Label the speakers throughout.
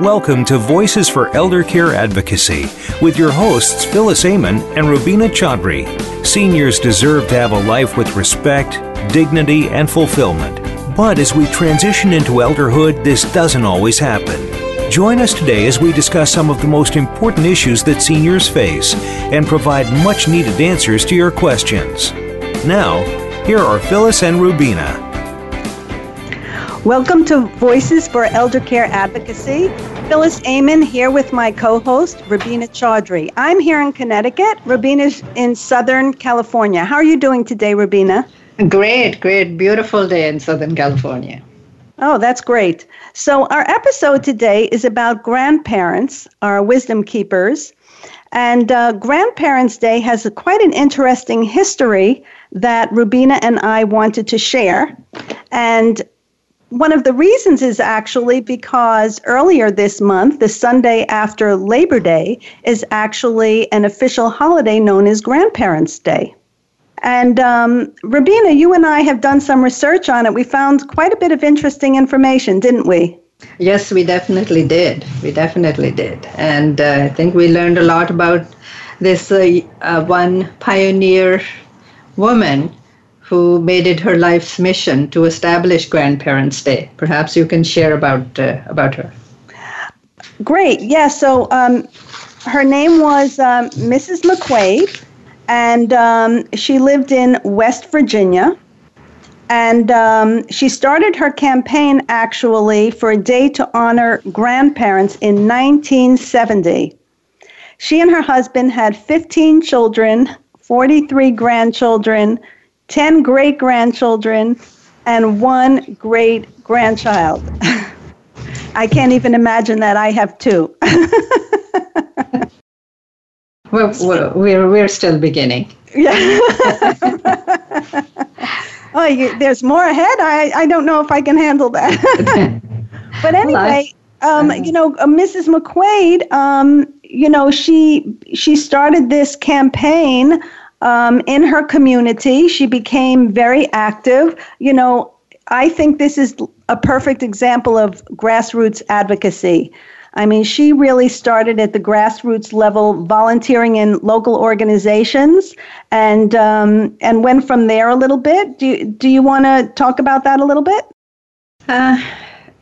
Speaker 1: Welcome to Voices for Elder Care Advocacy with your hosts Phyllis Amon and Rubina Chaudhry. Seniors deserve to have a life with respect, dignity, and fulfillment. But as we transition into elderhood, this doesn't always happen. Join us today as we discuss some of the most important issues that seniors face and provide much needed answers to your questions. Now, here are Phyllis and Rubina.
Speaker 2: Welcome to Voices for Elder Care Advocacy. Phyllis Amon here with my co-host, Rubina Chaudhry. I'm here in Connecticut. Rubina's in Southern California. How are you doing today, Rubina?
Speaker 3: Great, great. Beautiful day in Southern California.
Speaker 2: Oh, that's great. So, our episode today is about grandparents, our wisdom keepers. And uh, Grandparents' Day has a, quite an interesting history that Rubina and I wanted to share. And one of the reasons is actually because earlier this month, the Sunday after Labor Day, is actually an official holiday known as Grandparents' Day. And um, Rubina, you and I have done some research on it. We found quite a bit of interesting information, didn't we?
Speaker 3: Yes, we definitely did. We definitely did. And uh, I think we learned a lot about this uh, uh, one pioneer woman who made it her life's mission to establish Grandparents' Day. Perhaps you can share about uh, about her.
Speaker 2: Great. Yeah. So um, her name was um, Mrs. McQuade, and um, she lived in West Virginia. And um, she started her campaign actually for a day to honor grandparents in 1970. She and her husband had 15 children, 43 grandchildren, 10 great grandchildren, and one great grandchild. I can't even imagine that I have two.
Speaker 3: well, we're, we're still beginning.
Speaker 2: Yeah. oh, you, there's more ahead. I, I don't know if I can handle that. but anyway, um, you know, uh, Mrs. McQuade, um, you know, she she started this campaign um, in her community. She became very active. You know, I think this is a perfect example of grassroots advocacy. I mean, she really started at the grassroots level, volunteering in local organizations, and um, and went from there a little bit. Do you, do you want to talk about that a little bit?
Speaker 3: Uh,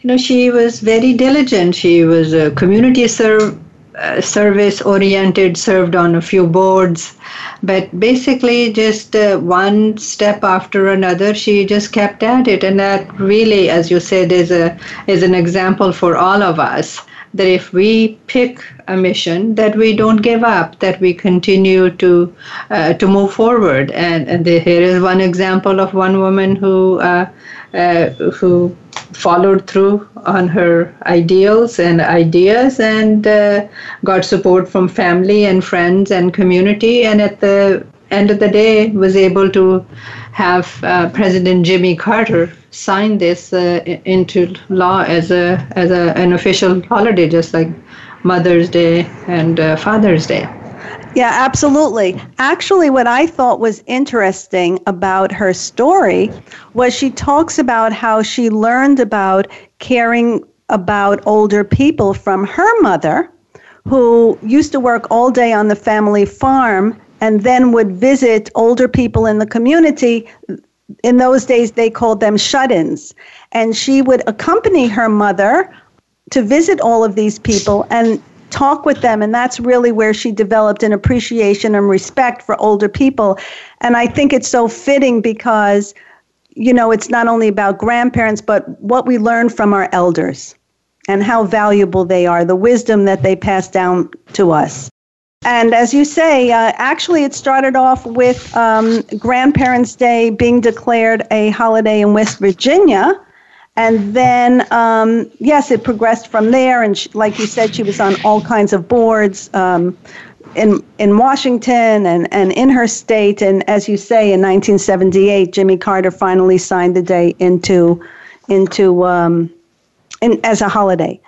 Speaker 3: you know, she was very diligent. She was a community serve uh, service oriented, served on a few boards, but basically just uh, one step after another, she just kept at it, and that really, as you said, is a is an example for all of us that if we pick a mission, that we don't give up, that we continue to uh, to move forward. And, and the, here is one example of one woman who uh, uh, who followed through on her ideals and ideas and uh, got support from family and friends and community and at the end of the day was able to have uh, President Jimmy Carter sign this uh, into law as a as a, an official holiday just like Mother's Day and uh, Father's Day.
Speaker 2: Yeah, absolutely. Actually, what I thought was interesting about her story was she talks about how she learned about caring about older people from her mother, who used to work all day on the family farm and then would visit older people in the community. In those days, they called them shut ins. And she would accompany her mother to visit all of these people and talk with them and that's really where she developed an appreciation and respect for older people. And i think it's so fitting because you know it's not only about grandparents but what we learn from our elders and how valuable they are the wisdom that they pass down to us. And as you say, uh, actually, it started off with um, Grandparents' Day being declared a holiday in West Virginia and then, um, yes, it progressed from there. And she, like you said, she was on all kinds of boards um, in in Washington and, and in her state. And as you say, in 1978, Jimmy Carter finally signed the day into into um, in, as a holiday.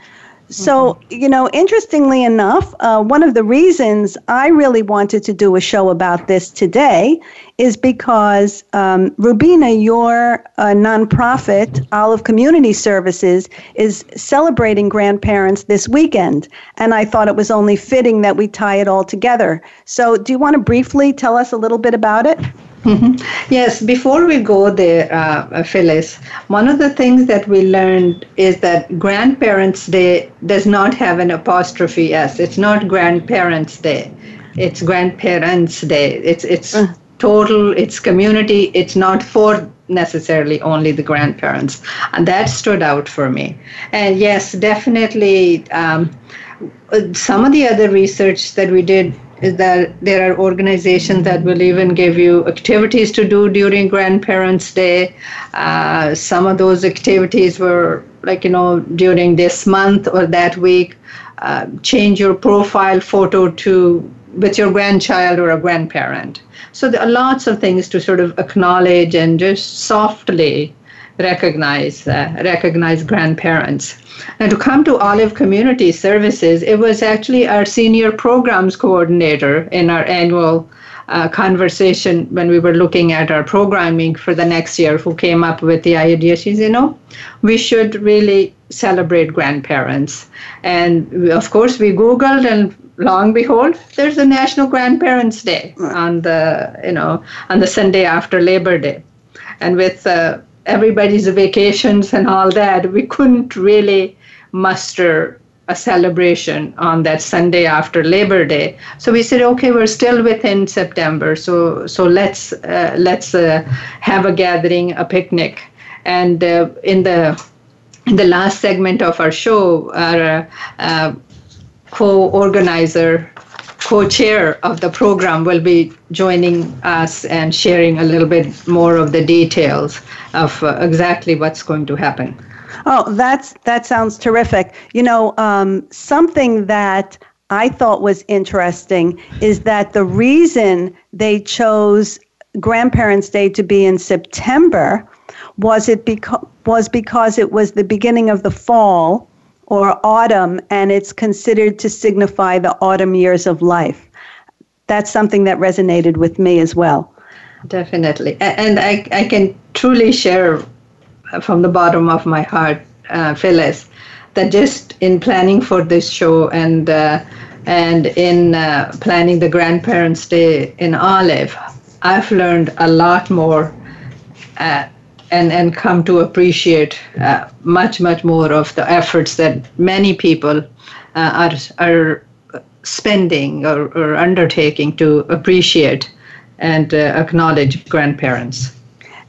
Speaker 2: So, you know, interestingly enough, uh, one of the reasons I really wanted to do a show about this today is because, um, Rubina, your uh, nonprofit, Olive Community Services, is celebrating grandparents this weekend. And I thought it was only fitting that we tie it all together. So, do you want to briefly tell us a little bit about it?
Speaker 3: Mm-hmm. Yes, before we go there, uh, Phyllis, one of the things that we learned is that Grandparents' Day does not have an apostrophe S. It's not Grandparents' Day. It's Grandparents' Day. It's it's uh. total. It's community. It's not for necessarily only the grandparents, and that stood out for me. And yes, definitely. Um, some of the other research that we did is that there are organizations that will even give you activities to do during Grandparents' Day. Uh, some of those activities were like, you know, during this month or that week, uh, change your profile photo to with your grandchild or a grandparent. So there are lots of things to sort of acknowledge and just softly recognize uh, recognize grandparents. And to come to Olive Community Services, it was actually our senior programs coordinator in our annual uh, conversation when we were looking at our programming for the next year who came up with the idea. She said, you know, we should really celebrate grandparents. And we, of course, we Googled and long behold, there's a National Grandparents Day on the, you know, on the Sunday after Labor Day. And with uh, everybody's vacations and all that, we couldn't really muster a celebration on that Sunday after Labor Day. So we said, okay, we're still within September, so so let's uh, let's uh, have a gathering, a picnic, and uh, in the in the last segment of our show, our uh, co-organizer co-chair of the program will be joining us and sharing a little bit more of the details of uh, exactly what's going to happen.
Speaker 2: Oh, that's that sounds terrific. You know, um, something that I thought was interesting is that the reason they chose Grandparents' Day to be in September was it beca- was because it was the beginning of the fall or autumn, and it's considered to signify the autumn years of life. That's something that resonated with me as well.
Speaker 3: Definitely. And I, I can truly share from the bottom of my heart, uh, Phyllis, that just in planning for this show and uh, and in uh, planning the Grandparents' Day in Olive, I've learned a lot more uh, and, and come to appreciate uh, much, much more of the efforts that many people uh, are, are spending or, or undertaking to appreciate and uh, acknowledge grandparents.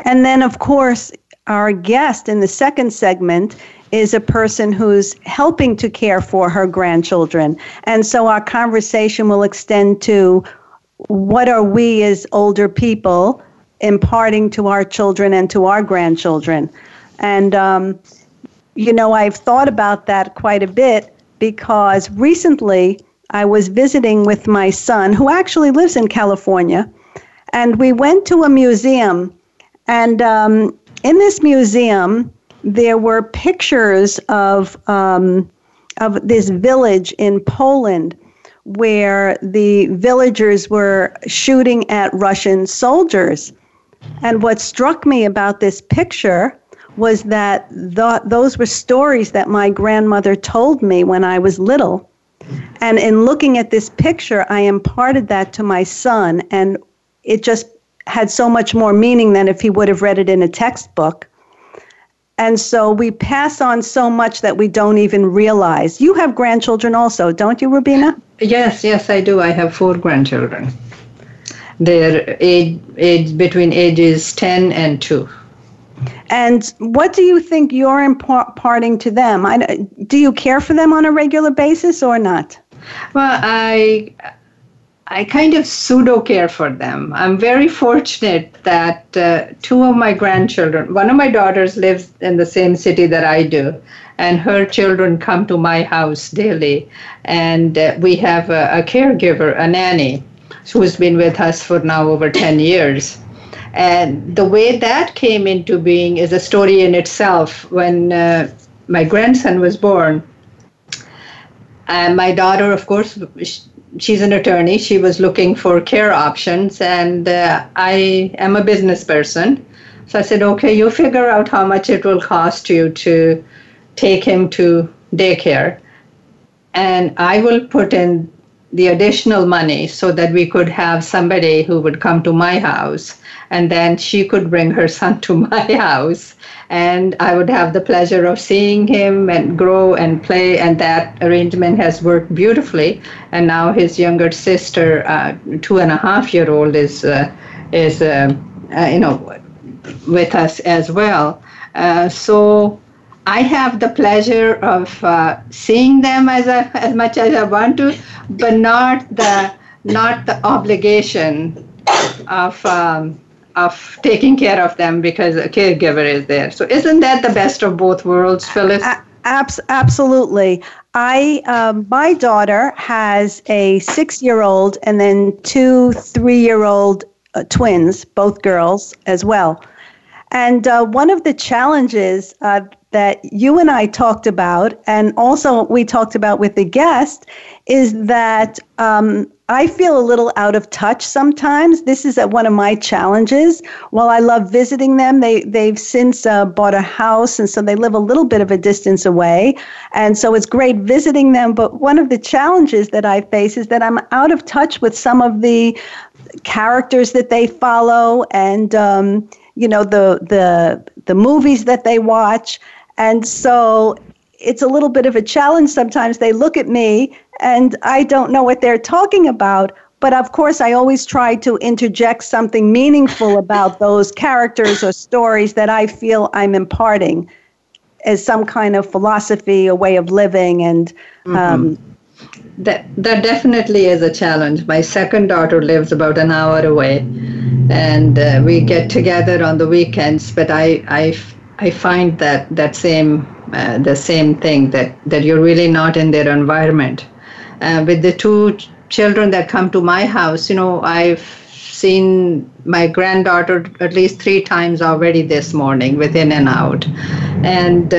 Speaker 2: And then, of course, our guest in the second segment is a person who's helping to care for her grandchildren. And so our conversation will extend to what are we as older people imparting to our children and to our grandchildren. And, um, you know, I've thought about that quite a bit because recently I was visiting with my son, who actually lives in California, and we went to a museum. And um, in this museum, there were pictures of, um, of this village in Poland where the villagers were shooting at Russian soldiers. And what struck me about this picture was that those were stories that my grandmother told me when I was little. And in looking at this picture, I imparted that to my son, and it just had so much more meaning than if he would have read it in a textbook. And so we pass on so much that we don't even realize. You have grandchildren also, don't you, Rubina?
Speaker 3: Yes, yes, I do. I have four grandchildren. They're age, age between ages 10 and 2.
Speaker 2: And what do you think you're imparting to them? I, do you care for them on a regular basis or not?
Speaker 3: Well, I I kind of pseudo care for them. I'm very fortunate that uh, two of my grandchildren, one of my daughters lives in the same city that I do, and her children come to my house daily. And uh, we have a, a caregiver, a nanny who's been with us for now over 10 years. And the way that came into being is a story in itself. When uh, my grandson was born, and my daughter, of course, she's an attorney. She was looking for care options, and uh, I am a business person. So I said, okay, you figure out how much it will cost you to take him to daycare, and I will put in the additional money so that we could have somebody who would come to my house. And then she could bring her son to my house. And i would have the pleasure of seeing him and grow and play. And that arrangement has worked beautifully. And now his younger sister uh, two and a half year old is uh, is uh, uh you know with us as well. Uh, so I have the pleasure of uh, seeing them as as much as I want to, but not the not the obligation of um, of taking care of them because a caregiver is there. So isn't that the best of both worlds, Phyllis?
Speaker 2: Abs- absolutely. I um, my daughter has a six-year-old and then two three-year-old uh, twins, both girls as well. And uh, one of the challenges uh, that you and I talked about, and also we talked about with the guest, is that um, I feel a little out of touch sometimes. This is one of my challenges. While I love visiting them, they they've since uh, bought a house, and so they live a little bit of a distance away, and so it's great visiting them. But one of the challenges that I face is that I'm out of touch with some of the characters that they follow, and um, you know the the the movies that they watch and so it's a little bit of a challenge sometimes. They look at me and I don't know what they're talking about. But of course, I always try to interject something meaningful about those characters or stories that I feel I'm imparting as some kind of philosophy, a way of living, and
Speaker 3: mm-hmm. That that definitely is a challenge. My second daughter lives about an hour away, and uh, we get together on the weekends. But I I I find that that same uh, the same thing that that you're really not in their environment. Uh, with the two ch- children that come to my house, you know, I've seen my granddaughter at least three times already this morning, with in and out, and.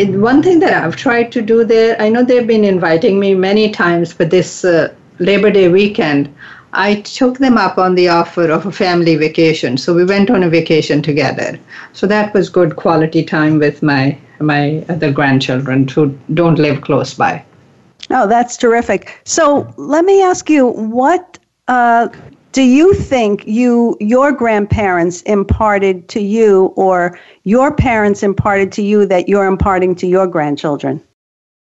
Speaker 3: It, one thing that I've tried to do there, I know they've been inviting me many times for this uh, Labor Day weekend. I took them up on the offer of a family vacation. So we went on a vacation together. So that was good quality time with my my other grandchildren who don't live close by.
Speaker 2: Oh, that's terrific. So let me ask you, what uh, do you think you your grandparents imparted to you, or your parents imparted to you that you're imparting to your grandchildren?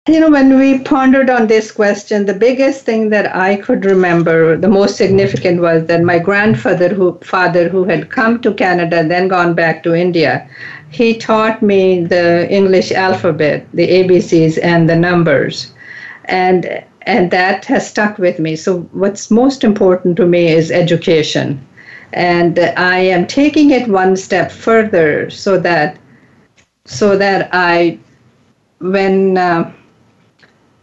Speaker 3: You know, when we pondered on this question, the biggest thing that I could remember, the most significant was that my grandfather, who father, who had come to Canada then gone back to India, he taught me the English alphabet, the ABCs and the numbers, and and that has stuck with me. So what's most important to me is education, and I am taking it one step further so that so that I when uh,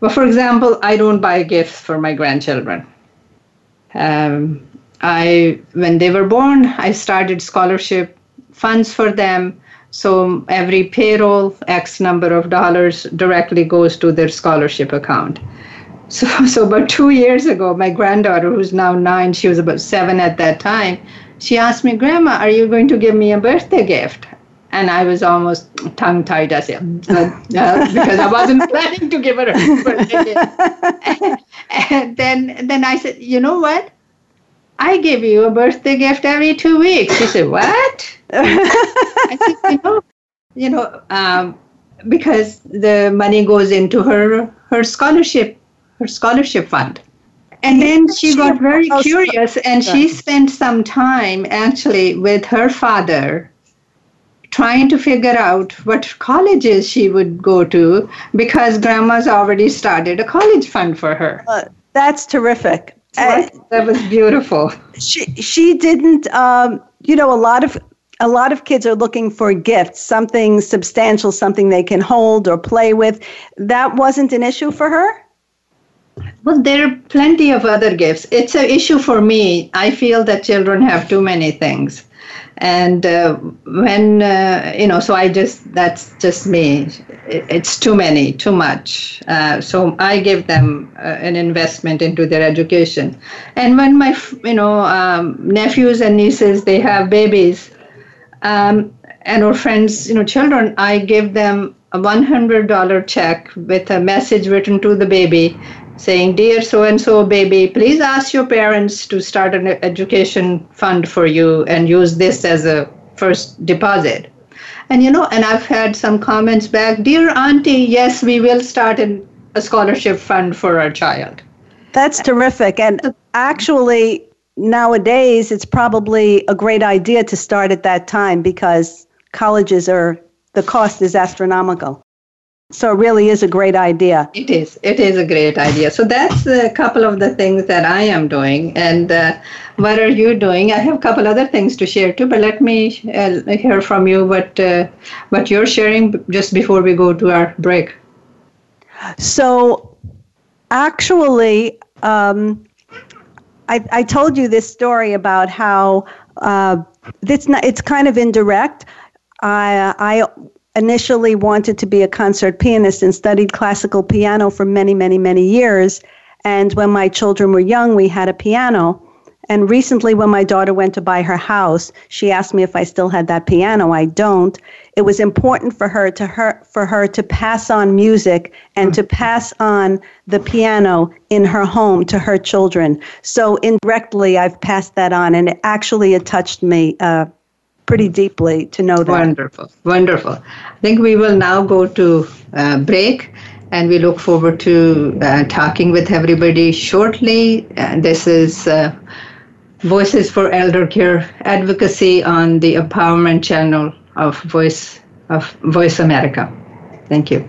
Speaker 3: well, for example, I don't buy gifts for my grandchildren. Um, I, when they were born, I started scholarship funds for them. So every payroll, X number of dollars directly goes to their scholarship account. So, so about two years ago, my granddaughter, who's now nine, she was about seven at that time, she asked me, Grandma, are you going to give me a birthday gift? and I was almost tongue tied. Said, uh, uh, because I wasn't planning to give her a birthday gift. and then, then I said, you know what? I give you a birthday gift every two weeks. She said, what? I said, you know, you know um, because the money goes into her her scholarship her scholarship fund. And then she got very curious and she spent some time actually with her father trying to figure out what colleges she would go to because grandma's already started a college fund for her. Uh,
Speaker 2: that's terrific.
Speaker 3: Uh, that was beautiful.
Speaker 2: She she didn't. Um, you know, a lot of a lot of kids are looking for gifts, something substantial, something they can hold or play with. That wasn't an issue for her.
Speaker 3: Well, there are plenty of other gifts. It's an issue for me. I feel that children have too many things and uh, when uh, you know so i just that's just me it's too many too much uh, so i give them uh, an investment into their education and when my you know um, nephews and nieces they have babies um, and or friends you know children i give them a $100 check with a message written to the baby saying, Dear so and so baby, please ask your parents to start an education fund for you and use this as a first deposit. And you know, and I've had some comments back, Dear Auntie, yes, we will start an, a scholarship fund for our child.
Speaker 2: That's terrific. And actually, nowadays, it's probably a great idea to start at that time because colleges are, the cost is astronomical. So it really is a great idea.
Speaker 3: It is. It is a great idea. So that's a couple of the things that I am doing. And uh, what are you doing? I have a couple other things to share too, but let me uh, hear from you what uh, what you're sharing just before we go to our break.
Speaker 2: So, actually, um, I, I told you this story about how uh, it's not. It's kind of indirect. I I initially wanted to be a concert pianist and studied classical piano for many, many, many years. And when my children were young, we had a piano. And recently, when my daughter went to buy her house, she asked me if I still had that piano. I don't. It was important for her to her for her to pass on music and to pass on the piano in her home to her children. So indirectly, I've passed that on, and it actually it touched me uh, pretty deeply to know that.
Speaker 3: Wonderful, wonderful. I think we will now go to uh, break and we look forward to uh, talking with everybody shortly. Uh, this is uh, Voices for Elder Care Advocacy on the Empowerment Channel of Voice of Voice America. Thank you.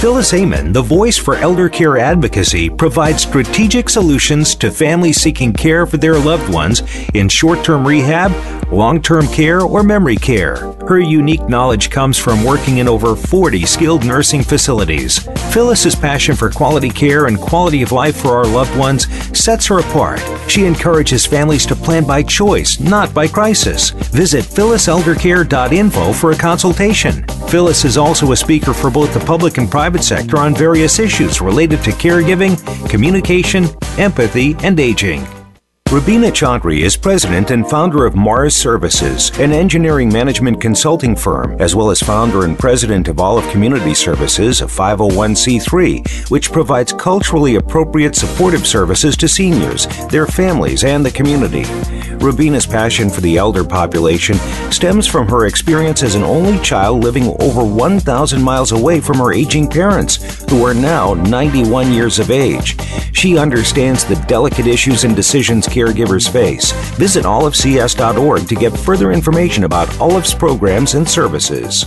Speaker 1: Phyllis Amon, the voice for elder care advocacy, provides strategic solutions to families seeking care for their loved ones in short term rehab, long term care, or memory care. Her unique knowledge comes from working in over 40 skilled nursing facilities. Phyllis's passion for quality care and quality of life for our loved ones sets her apart. She encourages families to plan by choice, not by crisis. Visit phylliseldercare.info for a consultation. Phyllis is also a speaker for both the public and private private sector on various issues related to caregiving, communication, empathy, and aging. Rubina Chaudhry is president and founder of Mars Services, an engineering management consulting firm, as well as founder and president of Olive Community Services, a 501c3, which provides culturally appropriate supportive services to seniors, their families, and the community. Rubina's passion for the elder population stems from her experience as an only child living over 1,000 miles away from her aging parents, who are now 91 years of age. She understands the delicate issues and decisions caregivers face. Visit olivecs.org to get further information about Olive's programs and services.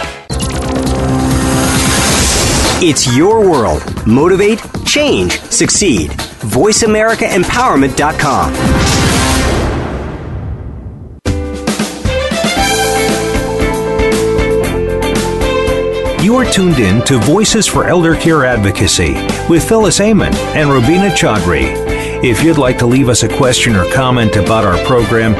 Speaker 4: It's your world. Motivate, change, succeed. VoiceAmericaEmpowerment.com.
Speaker 1: You are tuned in to Voices for Elder Care Advocacy with Phyllis Amon and Rubina Chaudhry. If you'd like to leave us a question or comment about our program,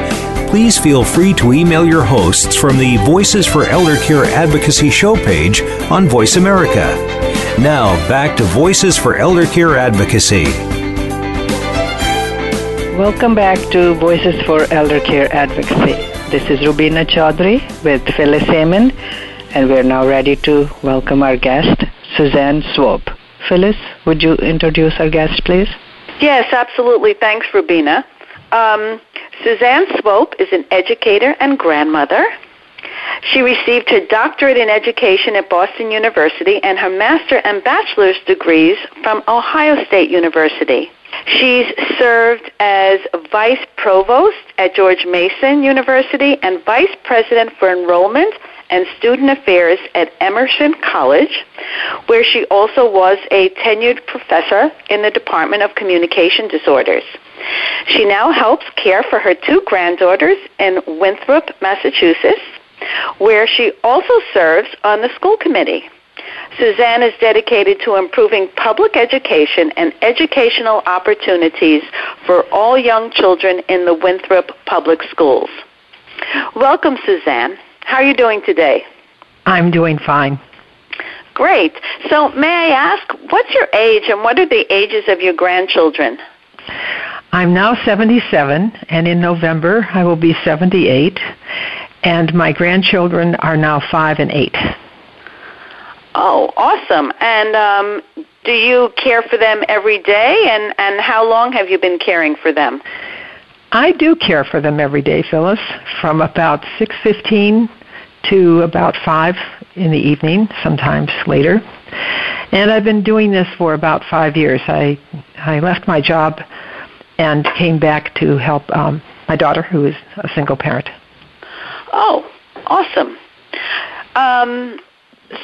Speaker 1: please feel free to email your hosts from the Voices for Elder Care Advocacy show page on Voice America. Now, back to Voices for Elder Care Advocacy.
Speaker 5: Welcome back to Voices for Elder Care Advocacy. This is Rubina Chaudhry with Phyllis Amon, and we're now ready to welcome our guest, Suzanne Swope. Phyllis, would you introduce our guest, please?
Speaker 6: Yes, absolutely. Thanks, Rubina. Um, Suzanne Swope is an educator and grandmother. She received her doctorate in education at Boston University and her master and bachelor's degrees from Ohio State University. She's served as vice provost at George Mason University and vice president for enrollment and Student Affairs at Emerson College, where she also was a tenured professor in the Department of Communication Disorders. She now helps care for her two granddaughters in Winthrop, Massachusetts, where she also serves on the school committee. Suzanne is dedicated to improving public education and educational opportunities for all young children in the Winthrop Public Schools. Welcome, Suzanne. How are you doing today?
Speaker 7: I'm doing fine.
Speaker 6: Great. So, may I ask, what's your age and what are the ages of your grandchildren?
Speaker 7: I'm now 77, and in November I will be 78, and my grandchildren are now 5 and 8.
Speaker 6: Oh, awesome. And um, do you care for them every day, and, and how long have you been caring for them?
Speaker 7: I do care for them every day, Phyllis, from about 6:15 to about 5 in the evening, sometimes later. And I've been doing this for about 5 years. I I left my job and came back to help um my daughter who is a single parent.
Speaker 6: Oh, awesome. Um,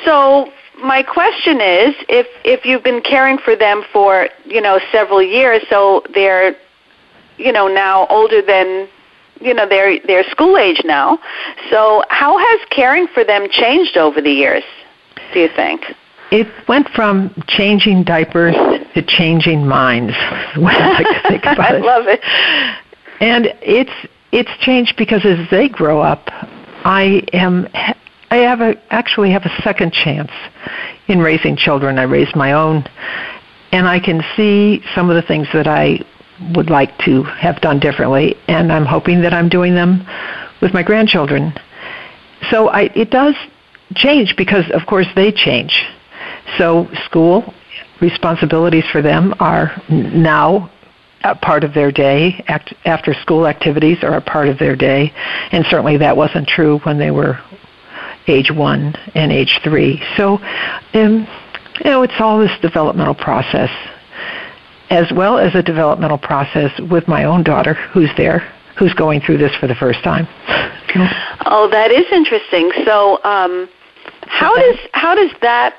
Speaker 6: so my question is if if you've been caring for them for, you know, several years, so they're you know, now older than you know, they're they're school age now. So how has caring for them changed over the years, do you think?
Speaker 7: It went from changing diapers to changing minds. I think about
Speaker 6: I love it.
Speaker 7: And it's it's changed because as they grow up, I am I have a actually have a second chance in raising children. I raised my own, and I can see some of the things that I would like to have done differently, and I'm hoping that I'm doing them with my grandchildren. So I, it does change because, of course, they change. So school responsibilities for them are now a part of their day. Act, after school activities are a part of their day, and certainly that wasn't true when they were age one and age three. So, um, you know, it's all this developmental process, as well as a developmental process with my own daughter, who's there, who's going through this for the first time.
Speaker 6: Oh, that is interesting. So, um, how does how does that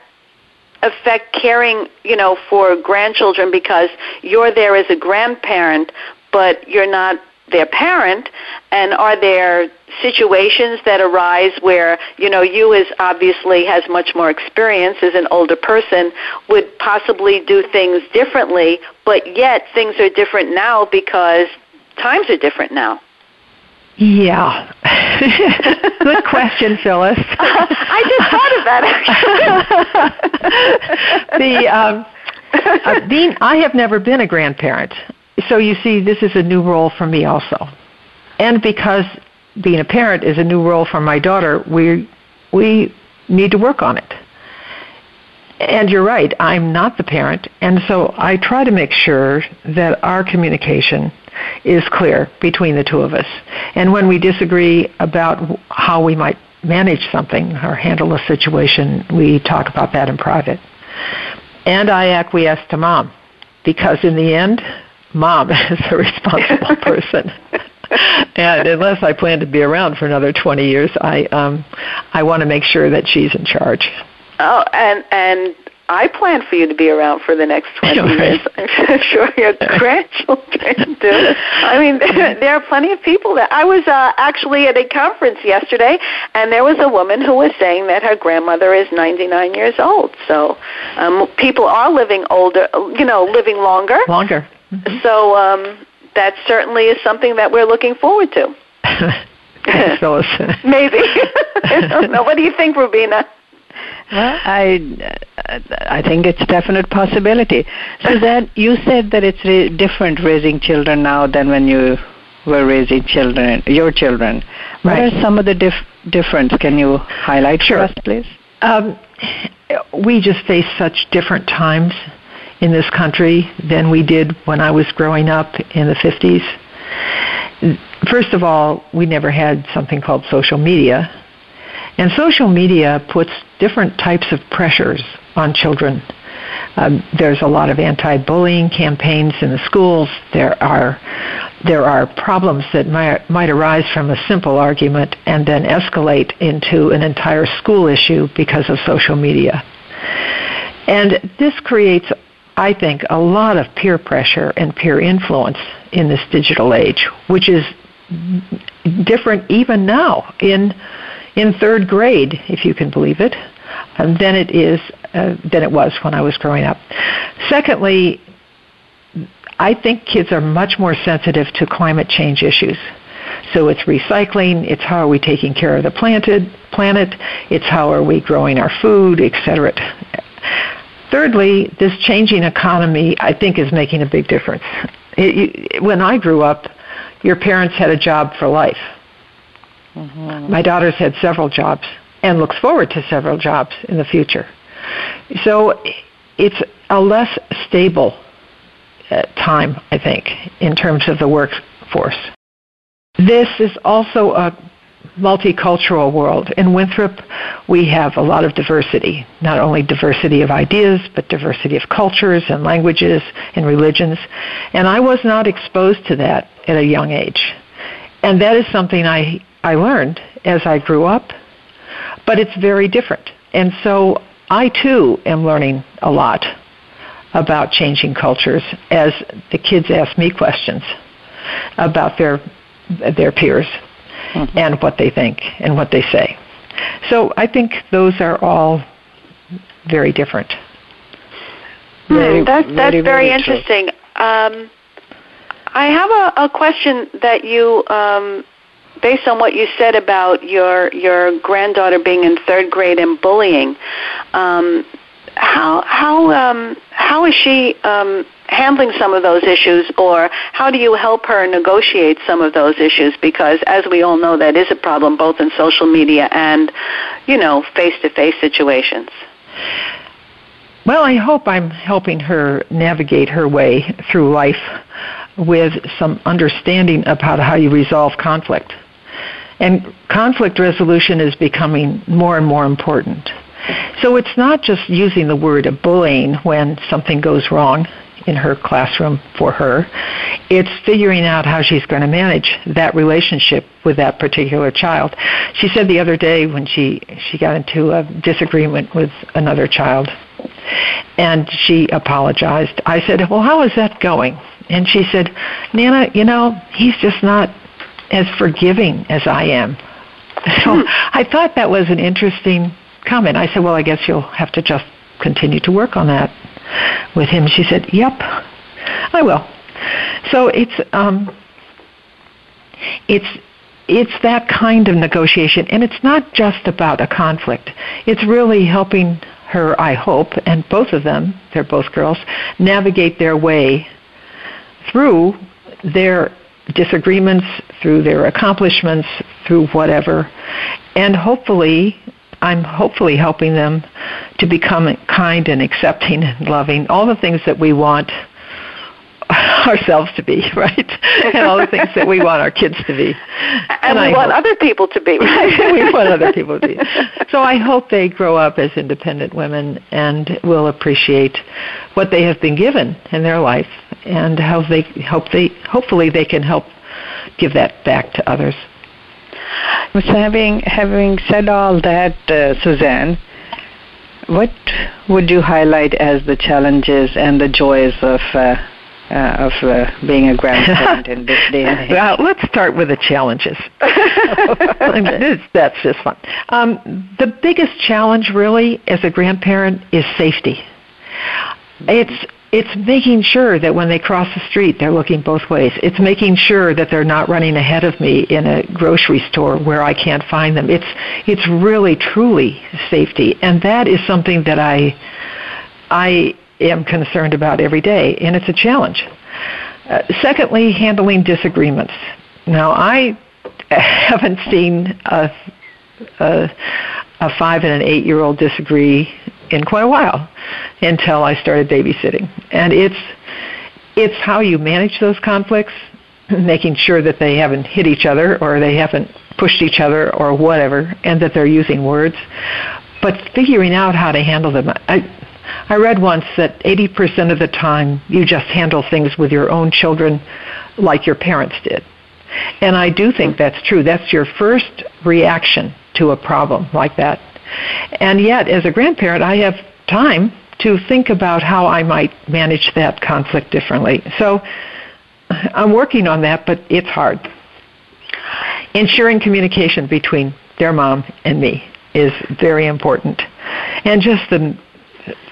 Speaker 6: affect caring, you know, for grandchildren because you're there as a grandparent, but you're not their parent? And are there situations that arise where you know you as obviously has much more experience as an older person would possibly do things differently but yet things are different now because times are different now
Speaker 7: Yeah. Good question, Phyllis.
Speaker 6: I just thought of that actually.
Speaker 7: the um, uh, being I have never been a grandparent, so you see, this is a new role for me also, and because being a parent is a new role for my daughter, we we need to work on it. And you're right, I'm not the parent, and so I try to make sure that our communication is clear between the two of us. And when we disagree about how we might manage something or handle a situation, we talk about that in private. And I acquiesce to mom because in the end, mom is a responsible person. and unless I plan to be around for another 20 years, I um I want to make sure that she's in charge.
Speaker 6: Oh, and and I plan for you to be around for the next 20
Speaker 7: Right.
Speaker 6: years. I'm sure your grandchildren do. I mean, there are plenty of people that I was uh, actually at a conference yesterday, and there was a woman who was saying that her grandmother is 99 years old. So, um, people are living older, you know, living longer.
Speaker 7: Longer.
Speaker 6: So, um, that certainly is something that we're looking forward to.
Speaker 7: Thanks, Phyllis.
Speaker 6: Maybe. I don't know. What do you think, Rubina?
Speaker 5: Well, I, I think it's a definite possibility. So Suzanne, you said that it's re- different raising children now than when you were raising children, your children. What
Speaker 7: Right.
Speaker 5: are some of the dif- difference? Can you highlight
Speaker 7: Sure.
Speaker 5: for us, please?
Speaker 7: Um, we just face such different times in this country than we did when I was growing up in the 50s. First of all, we never had something called social media. And social media puts different types of pressures on children. Um, there's a lot of anti-bullying campaigns in the schools. There are there are problems that might, might arise from a simple argument and then escalate into an entire school issue because of social media. And this creates, I think, a lot of peer pressure and peer influence in this digital age, which is different even now in in third grade, if you can believe it, than it is uh, than it was when I was growing up. Secondly, I think kids are much more sensitive to climate change issues. So it's recycling, it's how are we taking care of the planted, planet, it's how are we growing our food, etc. Thirdly, this changing economy, I think, is making a big difference. It, when I grew up, your parents had a job for life. Mm-hmm. My daughter's had several jobs and looks forward to several jobs in the future. So it's a less stable uh, time, I think, in terms of the workforce. This is also a multicultural world. In Winthrop, we have a lot of diversity, not only diversity of ideas, but diversity of cultures and languages and religions. And I was not exposed to that at a young age. And that is something I, I learned as I grew up, but it's very different. And so I too am learning a lot about changing cultures as the kids ask me questions about their their peers mm-hmm. and what they think and what they say. So I think those are all very different.
Speaker 6: Hmm, very, that's that's very, very, very interesting. Um, I have a, a question that you, um, based on what you said about your your granddaughter being in third grade and bullying. Um, how how um, how is she um, handling some of those issues, or how do you help her negotiate some of those issues? Because as we all know, that is a problem both in social media and you know face to face situations.
Speaker 7: Well, I hope I'm helping her navigate her way through life with some understanding about how you resolve conflict. And conflict resolution is becoming more and more important. So it's not just using the word of bullying when something goes wrong in her classroom for her. It's figuring out how she's going to manage that relationship with that particular child. She said the other day when she she got into a disagreement with another child and she apologized. I said, "Well, how is that going?" And she said, "Nana, you know, he's just not as forgiving as I am." So hmm. I thought that was an interesting comment. I said, well, I guess you'll have to just continue to work on that with him. She said, yep, I will. So it's um, it's it's that kind of negotiation, and it's not just about a conflict. It's really helping her, I hope, and both of them, they're both girls, navigate their way through their disagreements, through their accomplishments, through whatever, and hopefully I'm hopefully helping them to become kind and accepting and loving, all the things that we want ourselves to be, right? and all the things that we want our kids to be.
Speaker 6: And, and we I want hope, other people to be, right?
Speaker 7: we want other people to be. So I hope they grow up as independent women and will appreciate what they have been given in their life and how they hope they hopefully they can help give that back to others.
Speaker 5: So having having said all that, uh, Suzanne, what would you highlight as the challenges and the joys of uh, uh, of uh, being a grandparent in this day and age?
Speaker 7: Well, let's start with the challenges. That's just fun. Um, the biggest challenge, really, as a grandparent, is safety. It's it's making sure that when they cross the street, they're looking both ways. It's making sure that they're not running ahead of me in a grocery store where I can't find them. It's it's really truly safety, and that is something that I I am concerned about every day, and it's a challenge. Uh, secondly, handling disagreements. Now, I haven't seen a, a, a five and an eight year old disagree in quite a while until I started babysitting. And it's it's how you manage those conflicts, making sure that they haven't hit each other or they haven't pushed each other or whatever, and that they're using words. But figuring out how to handle them. I, I read once that 80% of the time you just handle things with your own children like your parents did. And I do think that's true. That's your first reaction to a problem like that. And yet, as a grandparent, I have time to think about how I might manage that conflict differently. So I'm working on that, but it's hard. Ensuring communication between their mom and me is very important. And just the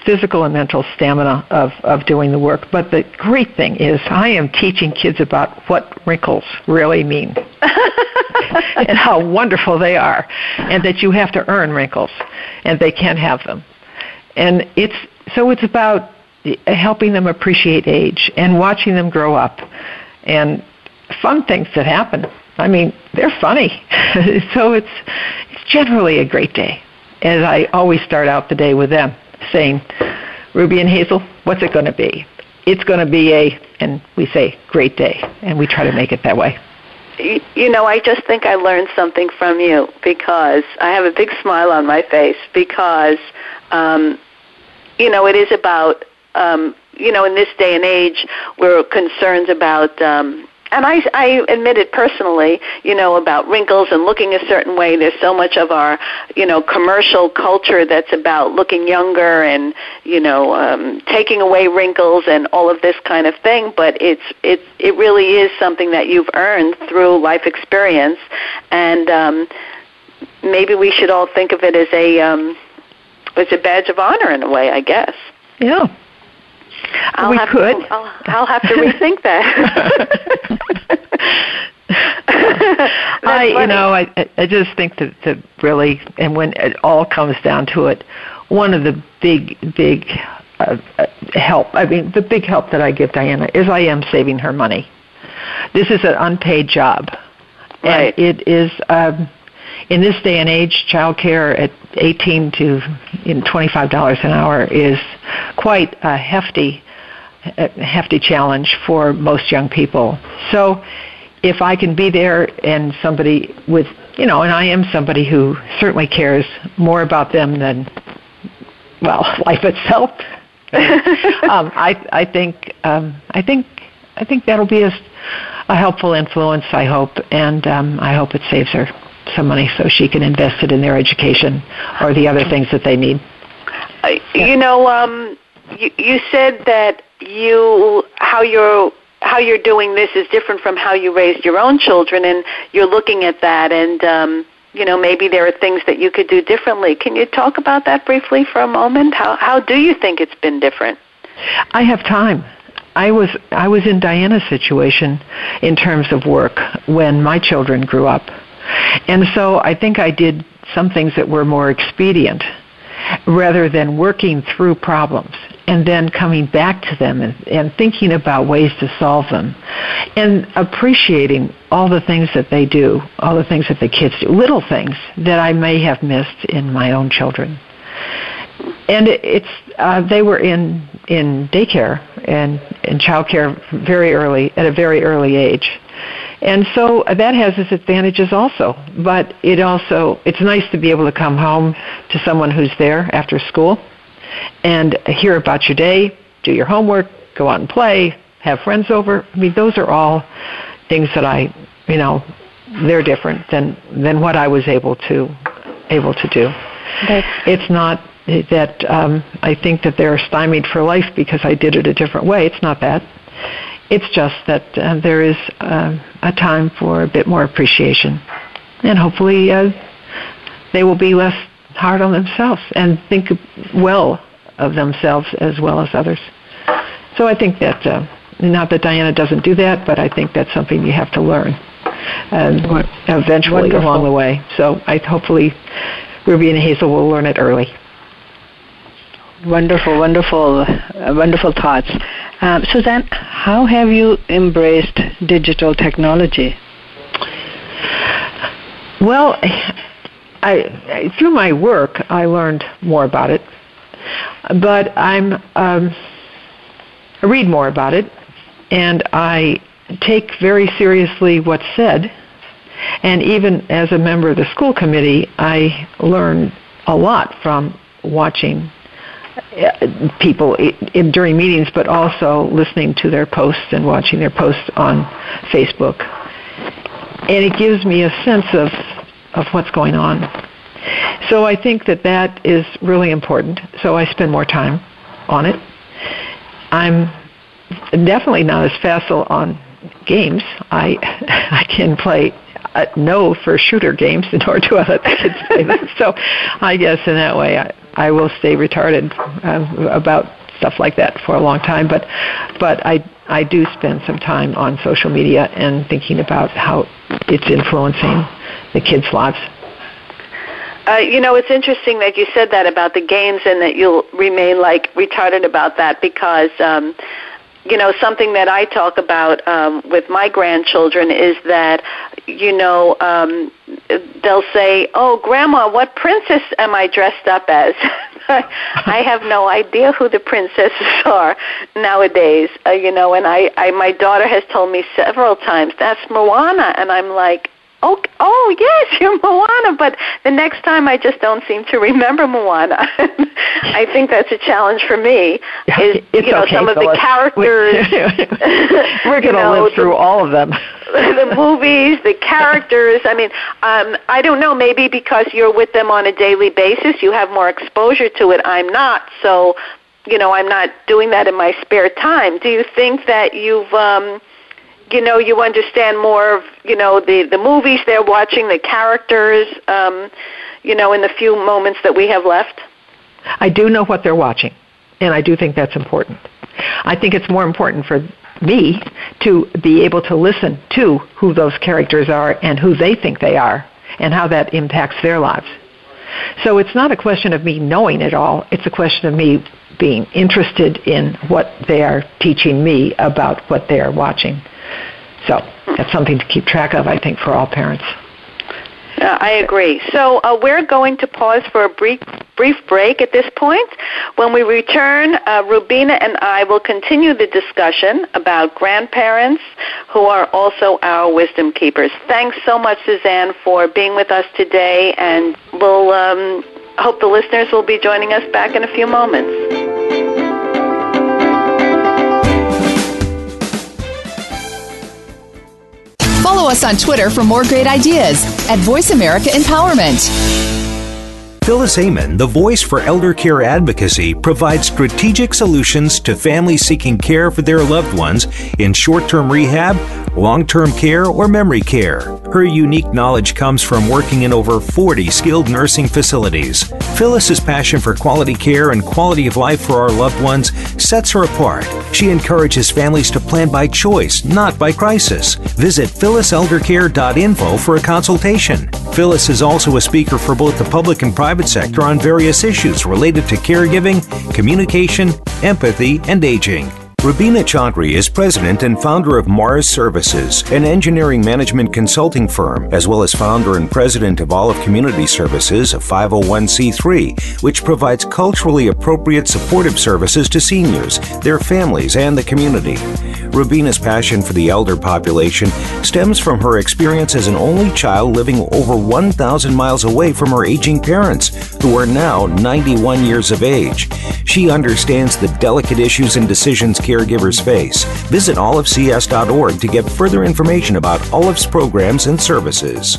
Speaker 7: physical and mental stamina of, of doing the work. But the great thing is I am teaching kids about what wrinkles really mean and how wonderful they are and that you have to earn wrinkles and they can't have them. And it's so it's about helping them appreciate age and watching them grow up and fun things that happen. I mean, they're funny. so it's it's generally a great day. As I always start out the day with them saying, Ruby and Hazel, what's it going to be? It's going to be a, and we say, great day, and we try to make it that way.
Speaker 6: You know, I just think I learned something from you because I have a big smile on my face because, um, you know, it is about, um, you know, in this day and age, we're concerned about um, and I, I admit it personally, you know, about wrinkles and looking a certain way. There's so much of our, you know, commercial culture that's about looking younger and, you know, um, taking away wrinkles and all of this kind of thing. But it's it's it really is something that you've earned through life experience, and um, maybe we should all think of it as a um, as a badge of honor in a way, I guess.
Speaker 7: Yeah.
Speaker 6: I'll
Speaker 7: we
Speaker 6: have
Speaker 7: could.
Speaker 6: To, I'll, I'll have to rethink that.
Speaker 7: I, you know, I, I just think that, that really, and when it all comes down to it, one of the big, big uh, help, I mean, the big help that I give Diana is I am saving her money. This is an unpaid job.
Speaker 6: Right.
Speaker 7: And it is, um, in this day and age, childcare at 18 to you know, $25 an hour is quite a hefty, a hefty challenge for most young people. So if I can be there and somebody with, you know, and I am somebody who certainly cares more about them than, well, life itself. um, I I think um, I think I think that'll be a, a helpful influence. I hope, and um, I hope it saves her some money so she can invest it in their education or the other things that they need.
Speaker 6: Uh, you know, um, you, you said that you how you're how you're doing this is different from how you raised your own children, and you're looking at that, and um, you know maybe there are things that you could do differently. Can you talk about that briefly for a moment? How how do you think it's been different?
Speaker 7: I have time. I was I was in Diana's situation in terms of work when my children grew up. And so I think I did some things that were more expedient rather than working through problems and then coming back to them and, and thinking about ways to solve them and appreciating all the things that they do, all the things that the kids do, little things that I may have missed in my own children. And it, it's uh, they were in in daycare and in childcare very early at a very early age and so that has its advantages also. But it also it's nice to be able to come home to someone who's there after school and hear about your day, do your homework, go out and play, have friends over. I mean, those are all things that I, you know, they're different than than what I was able to able to do.
Speaker 6: That's
Speaker 7: it's not that um, I think that they're stymied for life because I did it a different way. It's not that. It's just that uh, there is uh, a time for a bit more appreciation, and hopefully uh, they will be less hard on themselves and think well of themselves as well as others. So I think that uh, not that Diana doesn't do that, but I think that's something you have to learn um, eventually
Speaker 5: Wonderful.
Speaker 7: along the way. So I hopefully Ruby and Hazel will learn it early.
Speaker 5: Wonderful, wonderful, uh, wonderful thoughts. Um, Suzanne, how have you embraced digital technology?
Speaker 7: Well, I, through my work, I learned more about it. But I'm um, I read more about it, and I take very seriously what's said. And even as a member of the school committee, I learn a lot from watching people in, during meetings, but also listening to their posts and watching their posts on Facebook. And it gives me a sense of, of what's going on. So I think that that is really important. So I spend more time on it. I'm definitely not as facile on games. I I can play uh, no for shooter games, nor do I let kids play them. So I guess in that way I, I will stay retarded uh, about stuff like that for a long time. But but I I do spend some time on social media and thinking about how it's influencing the kids' lives.
Speaker 6: Uh, you know, it's interesting that you said that about the games and that you'll remain like retarded about that because um, you know, something that I talk about um, with my grandchildren is that, you know, um, they'll say, "Oh, Grandma, what princess am I dressed up as?" I have no idea who the princesses are nowadays, uh, you know. And I, I, my daughter has told me several times that's Moana, and I'm like, Oh, oh yes, you're Moana, but the next time I just don't seem to remember Moana. I think that's a challenge for me. Is
Speaker 7: it's
Speaker 6: you know
Speaker 7: okay,
Speaker 6: some of the characters?
Speaker 7: We're going to live through all of them.
Speaker 6: the movies, the characters. I mean, um, I don't know. Maybe because you're with them on a daily basis, you have more exposure to it. I'm not, so you know, I'm not doing that in my spare time. Do you think that you've um, you know you understand more of you know the the movies they're watching the characters um you know in the few moments that we have left?
Speaker 7: I do know what they're watching and i do think that's important. I think it's more important for me to be able to listen to who those characters are and who they think they are and how that impacts their lives so it's not a question of me knowing it all it's a question of me being interested in what they are teaching me about what they are watching so that's something to keep track of, I think, for all parents.
Speaker 6: Uh, I agree. So uh, we're going to pause for a brief, brief break at this point. When we return, uh, Rubina and I will continue the discussion about grandparents who are also our wisdom keepers. Thanks so much, Suzanne, for being with us today, and we'll um, hope the listeners will be joining us back in a few moments.
Speaker 8: Follow us on Twitter for more great ideas at Voice America Empowerment.
Speaker 1: Phyllis Amon, the voice for elder care advocacy, provides strategic solutions to families seeking care for their loved ones in short term rehab, long term care, or memory care. Her unique knowledge comes from working in over 40 skilled nursing facilities. Phyllis's passion for quality care and quality of life for our loved ones sets her apart. She encourages families to plan by choice, not by crisis. Visit phylliseldercare.info for a consultation. Phyllis is also a speaker for both the public and private sector on various issues related to caregiving, communication, empathy, and aging. Rubina Chaudhry is president and founder of Mars Services, an engineering management consulting firm, as well as founder and president of Olive Community Services, a 501c3, which provides culturally appropriate supportive services to seniors, their families, and the community. Rubina's passion for the elder population stems from her experience as an only child living over 1,000 miles away from her aging parents, who are now 91 years of age. She understands the delicate issues and decisions caregivers face. Visit olivecs.org to get further information about Olive's programs and services.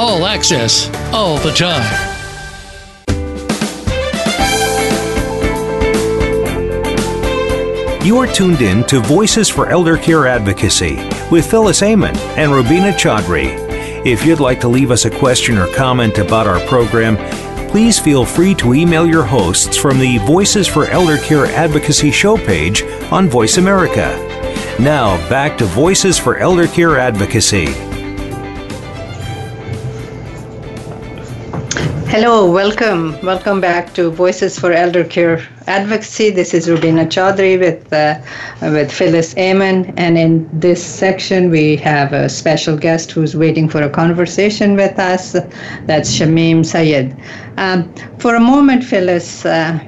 Speaker 9: All access, all the time.
Speaker 1: You are tuned in to Voices for Elder Care Advocacy with Phyllis Amon and Rubina Chaudhry. If you'd like to leave us a question or comment about our program, please feel free to email your hosts from the Voices for Elder Care Advocacy show page on Voice America. Now, back to Voices for Elder Care Advocacy.
Speaker 3: Hello, welcome. Welcome back to Voices for Elder Care Advocacy. This is Rubina Chaudhry with, uh, with Phyllis Amon. And in this section, we have a special guest who's waiting for a conversation with us. That's Shamim Sayed. Um, for a moment, Phyllis, uh,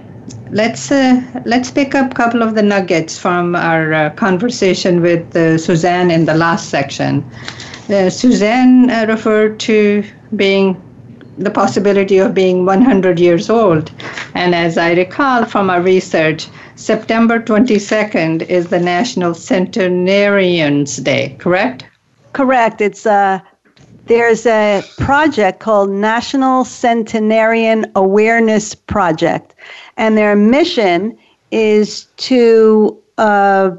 Speaker 3: let's uh, let's pick up a couple of the nuggets from our uh, conversation with uh, Suzanne in the last section. Uh, Suzanne uh, referred to being the possibility of being 100 years old. And as I recall from our research, September 22nd is the National Centenarians Day, correct?
Speaker 2: Correct. It's a uh, there's a project called National Centenarian Awareness Project, and their mission is to uh,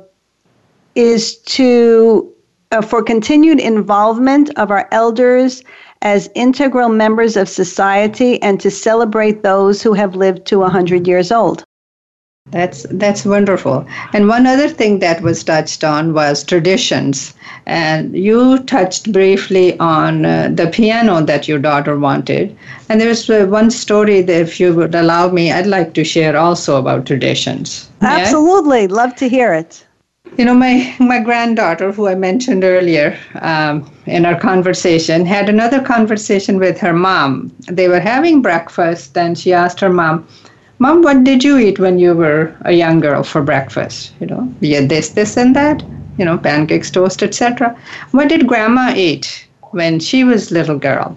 Speaker 2: is to uh, for continued involvement of our elders as integral members of society and to celebrate those who have lived to 100 years old.
Speaker 3: That's that's wonderful. And one other thing that was touched on was traditions. And you touched briefly on uh, the piano that your daughter wanted. And there's uh, one story that, if you would allow me, I'd like to share also about traditions.
Speaker 2: Absolutely, love to hear it.
Speaker 3: You know, my, my granddaughter, who I mentioned earlier um, in our conversation, had another conversation with her mom. They were having breakfast, and she asked her mom, Mom, what did you eat when you were a young girl for breakfast? You know, we had this, this, and that, you know, pancakes, toast, etc. What did grandma eat when she was little girl?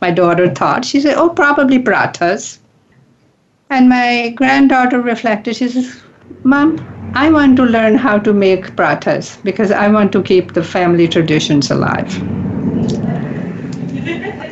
Speaker 3: My daughter thought, she said, oh, probably pratas. And my granddaughter reflected, she says, Mom, I want to learn how to make pratas because I want to keep the family traditions alive.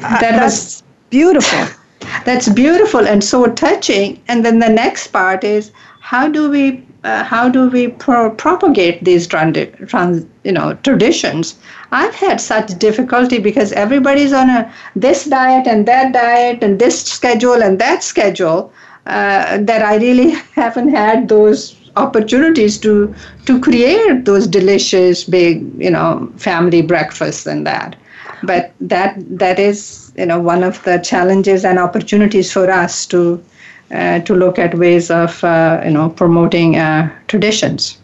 Speaker 2: Uh, that was beautiful.
Speaker 3: That's beautiful and so touching. And then the next part is how do we uh, how do we pro- propagate these trans- trans- you know traditions? I've had such difficulty because everybody's on a this diet and that diet and this schedule and that schedule uh, that I really haven't had those opportunities to to create those delicious big you know family breakfasts and that. But that that is you know one of the challenges and opportunities for us to uh, to look at ways of uh, you know promoting uh, traditions.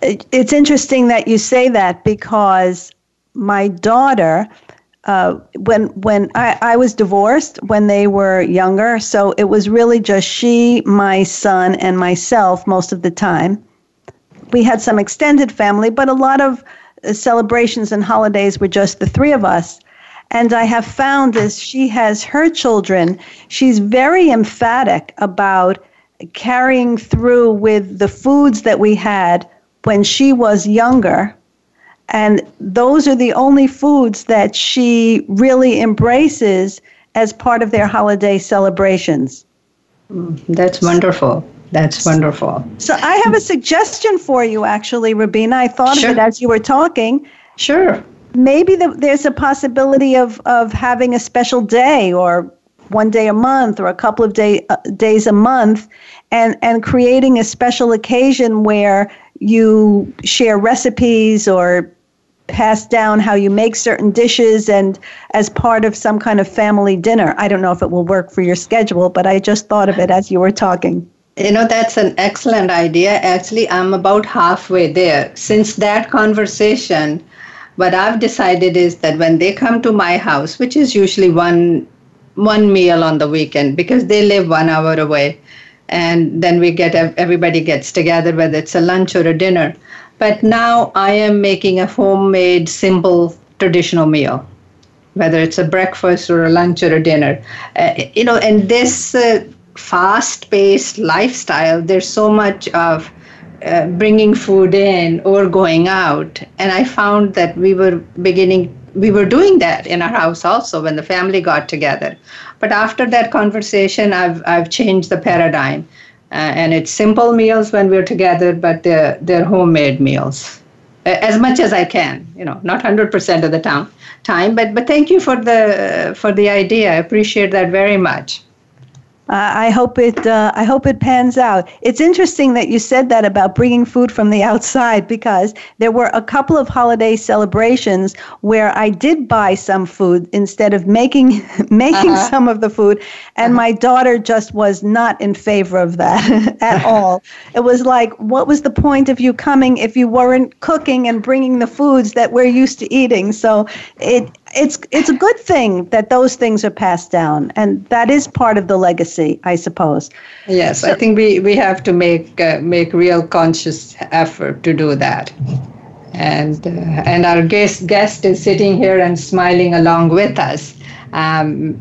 Speaker 2: It's interesting that you say that because my daughter uh, when when I, I was divorced when they were younger, so it was really just she, my son, and myself most of the time. We had some extended family, but a lot of uh, celebrations and holidays were just the three of us. And I have found as she has her children, she's very emphatic about carrying through with the foods that we had when she was younger and those are the only foods that she really embraces as part of their holiday celebrations.
Speaker 3: Mm, that's wonderful. That's wonderful.
Speaker 2: So I have a suggestion for you, actually, Rubina. I thought sure. of it as you were talking.
Speaker 3: Sure.
Speaker 2: Maybe the, there's a possibility of, of having a special day or one day a month or a couple of day, uh, days a month and, and creating a special occasion where you share recipes or pass down how you make certain dishes and as part of some kind of family dinner. I don't know if it will work for your schedule, but I just thought of it as you were talking.
Speaker 3: You know, that's an excellent idea. Actually, I'm about halfway there. Since that conversation, what I've decided is that when they come to my house, which is usually one one meal on the weekend because they live one hour away, and then we get everybody gets together, whether it's a lunch or a dinner. But now I am making a homemade, simple, traditional meal, whether it's a breakfast or a lunch or a dinner. Uh, you know, in this uh, fast paced lifestyle, there's so much of uh, bringing food in or going out. And I found that we were beginning, we were doing that in our house also when the family got together. But after that conversation, I've, I've changed the paradigm. Uh, and it's simple meals when we're together, but they're, they're homemade meals as much as I can. You know, not hundred percent of the time, time. But but thank you for the for the idea. I appreciate that very much.
Speaker 2: I hope it. Uh, I hope it pans out. It's interesting that you said that about bringing food from the outside because there were a couple of holiday celebrations where I did buy some food instead of making making uh-huh. some of the food, and uh-huh. my daughter just was not in favor of that at all. It was like, what was the point of you coming if you weren't cooking and bringing the foods that we're used to eating? So it it's it's a good thing that those things are passed down, and that is part of the legacy, I suppose.
Speaker 3: Yes, so, I think we, we have to make uh, make real conscious effort to do that, and uh, and our guest guest is sitting here and smiling along with us. Um,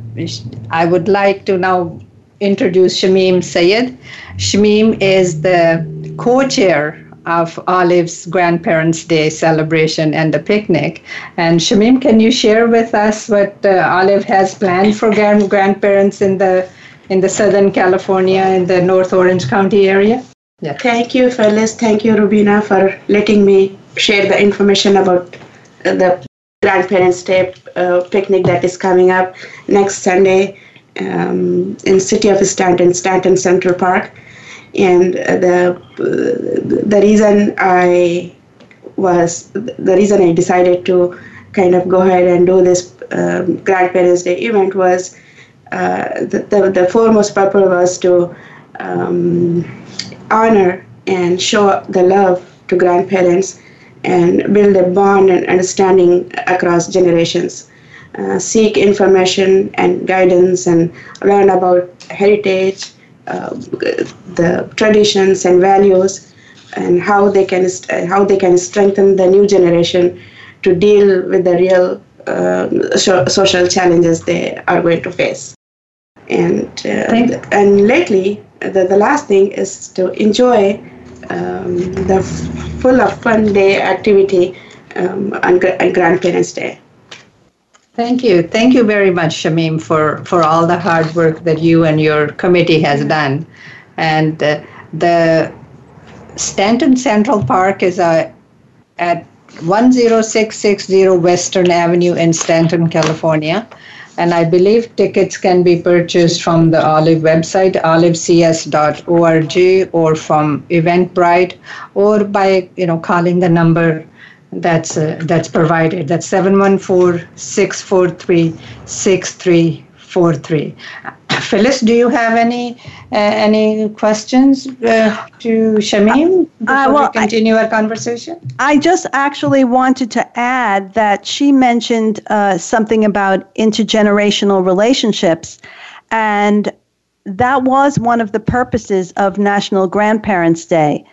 Speaker 3: I would like to now introduce Shamim Sayed. Shamim is the co-chair of Olive's Grandparents' Day celebration and the picnic. And Shamim, can you share with us what uh, Olive has planned for grand- grandparents in the in the Southern California in the North Orange County area?
Speaker 10: Yeah. Thank you, Phyllis. Thank you, Rubina, for letting me share the information about the Grandparents' Day uh, picnic that is coming up next Sunday um, in City of Stanton, Stanton Central Park and the the reason I was the reason I decided to kind of go ahead and do this um, Grandparents Day event was uh, the, the, the foremost purpose was to um, honor and show the love to grandparents and build a bond and understanding across generations. Uh, seek information and guidance and learn about heritage uh, the traditions and values and how they can how they can strengthen the new generation to deal with the real uh, social challenges they are going to face. And uh, and lately, the, the last thing is to enjoy um, the full of fun day activity um, on, on Grandparents' Day.
Speaker 3: Thank you. Thank you very much, Shamim, for, for all the hard work that you and your committee has done. And uh, the Stanton Central Park is uh, at 10660 Western Avenue in Stanton, California. And I believe tickets can be purchased from the Olive website, olivecs.org, or from Eventbrite, or by you know calling the number that's uh, that's provided. That's 714-643-6343. Phyllis, do you have any uh, any questions uh, to Shamim before uh, well, we continue I, our conversation?
Speaker 2: I just actually wanted to add that she mentioned uh, something about intergenerational relationships, and that was one of the purposes of National Grandparents Day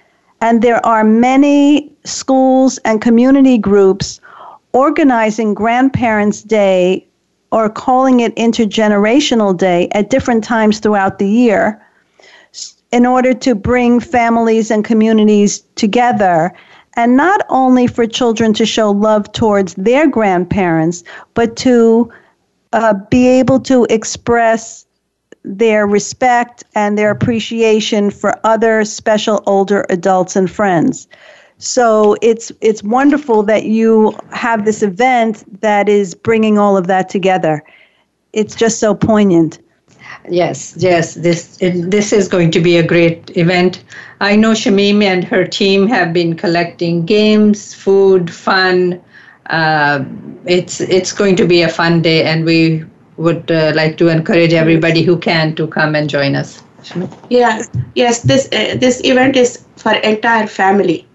Speaker 2: and there are many schools and community groups organizing Grandparents' Day or calling it Intergenerational Day at different times throughout the year in order to bring families and communities together. And not only for children to show love towards their grandparents, but to uh, be able to express their respect and their appreciation for other special older adults and friends. So it's it's wonderful that you have this event that is bringing all of that together. It's just so poignant.
Speaker 3: Yes, yes, this this is going to be a great event. I know Shamim and her team have been collecting games, food, fun. Uh, it's it's going to be a fun day, and we would uh, like to encourage everybody who can to come and join us.
Speaker 10: Yes, yes. This uh, this event is for entire family.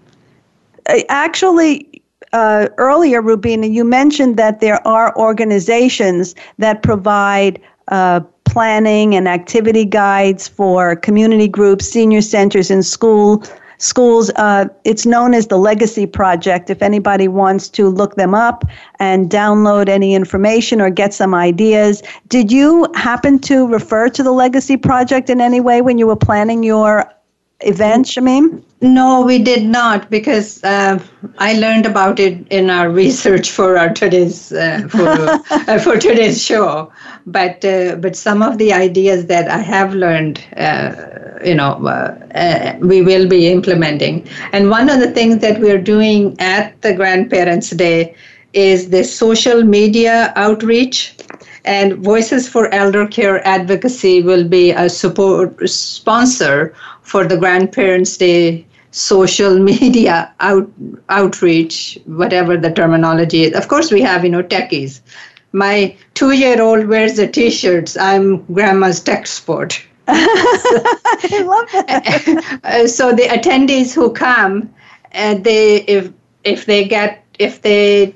Speaker 2: Uh, actually, uh, earlier, Rubina, you mentioned that there are organizations that provide uh, planning and activity guides for community groups, senior centers, and school schools. Uh, it's known as the Legacy Project. If anybody wants to look them up and download any information or get some ideas, did you happen to refer to the Legacy Project in any way when you were planning your event, Shamim?
Speaker 3: No, we did not because uh, I learned about it in our research for our today's uh, for, uh, for today's show. But uh, but some of the ideas that I have learned, uh, you know, uh, we will be implementing. And one of the things that we are doing at the Grandparents' Day is the social media outreach And Voices for Elder Care Advocacy will be a support sponsor for the Grandparents' Day social media out, outreach, whatever the terminology is. Of course, we have, you know, techies. My two year old wears the t shirts. I'm grandma's tech sport.
Speaker 2: I love that.
Speaker 3: so the attendees who come, uh, they if if they get if they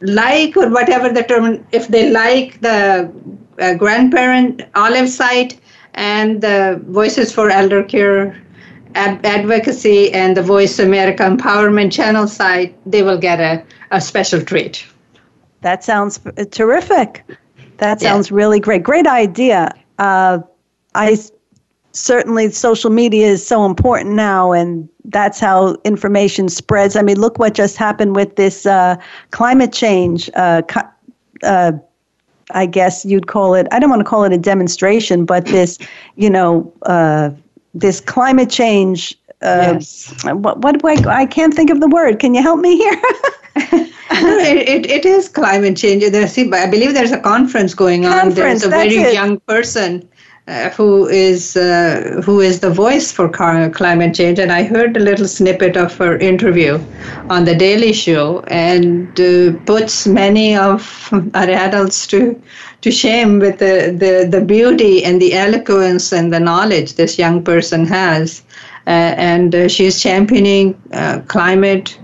Speaker 3: like or whatever the term, if they like the uh, grandparent olive site and the Voices for Elder Care ad- advocacy and the Voice America Empowerment Channel site, they will get a, a special treat.
Speaker 2: That sounds terrific. That sounds yeah. really great. Great idea. Uh, I certainly social media is so important now, and that's how information spreads. I mean, look what just happened with this uh, climate change. Uh, uh, I guess you'd call it. I don't want to call it a demonstration, but this, you know, uh, this climate change.
Speaker 3: Uh, yes.
Speaker 2: What, what? I can't think of the word. Can you help me here?
Speaker 3: it, it, it is climate change. There's, I believe there's a conference going
Speaker 2: on. Conference,
Speaker 3: there's a very it. young person uh, who is uh, who is the voice for climate change. And I heard a little snippet of her interview on the Daily Show, and uh, puts many of our adults to to shame with the, the, the beauty and the eloquence and the knowledge this young person has. Uh, and uh, she's championing uh, climate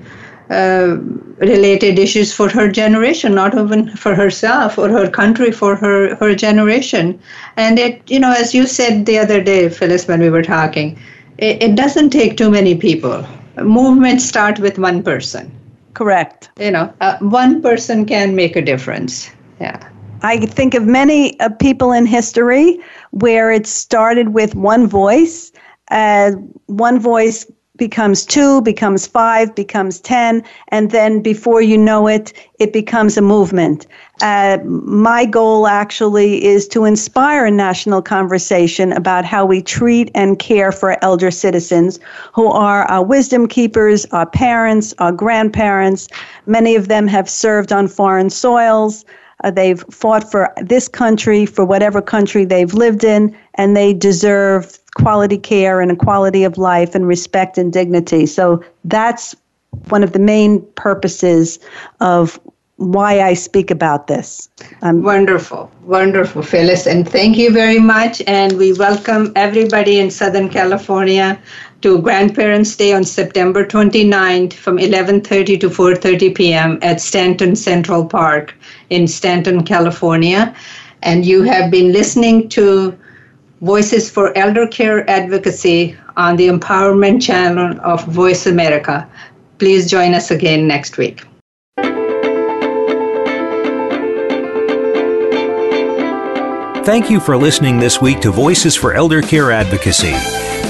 Speaker 3: uh, related issues for her generation, not even for herself or her country, for her, her generation. And it, you know, as you said the other day, Phyllis, when we were talking, it, it doesn't take too many people. Movements start with one person.
Speaker 2: Correct.
Speaker 3: You know, uh, one person can make a difference. Yeah.
Speaker 2: I think of many uh, people in history where it started with one voice. Uh, one voice becomes two, becomes five, becomes 10, and then before you know it, it becomes a movement. Uh, my goal actually is to inspire a national conversation about how we treat and care for elder citizens who are our wisdom keepers, our parents, our grandparents. Many of them have served on foreign soils. Uh, they've fought for this country, for whatever country they've lived in, and they deserve quality care and a quality of life and respect and dignity. So that's one of the main purposes of why I speak about this.
Speaker 3: Um, wonderful, wonderful, Phyllis, and thank you very much. And we welcome everybody in Southern California to Grandparents' Day on September 29th from 11:30 to 4:30 p.m. at Stanton Central Park in Stanton, California. And you have been listening to Voices for Elder Care Advocacy on the Empowerment Channel of Voice America. Please join us again next week.
Speaker 1: Thank you for listening this week to Voices for Elder Care Advocacy.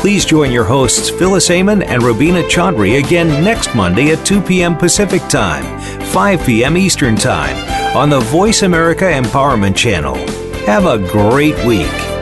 Speaker 1: Please join your hosts Phyllis Amon and Rubina Chaudhry again next Monday at 2 p.m. Pacific Time, 5 p.m. Eastern Time on the Voice America Empowerment Channel. Have a great week.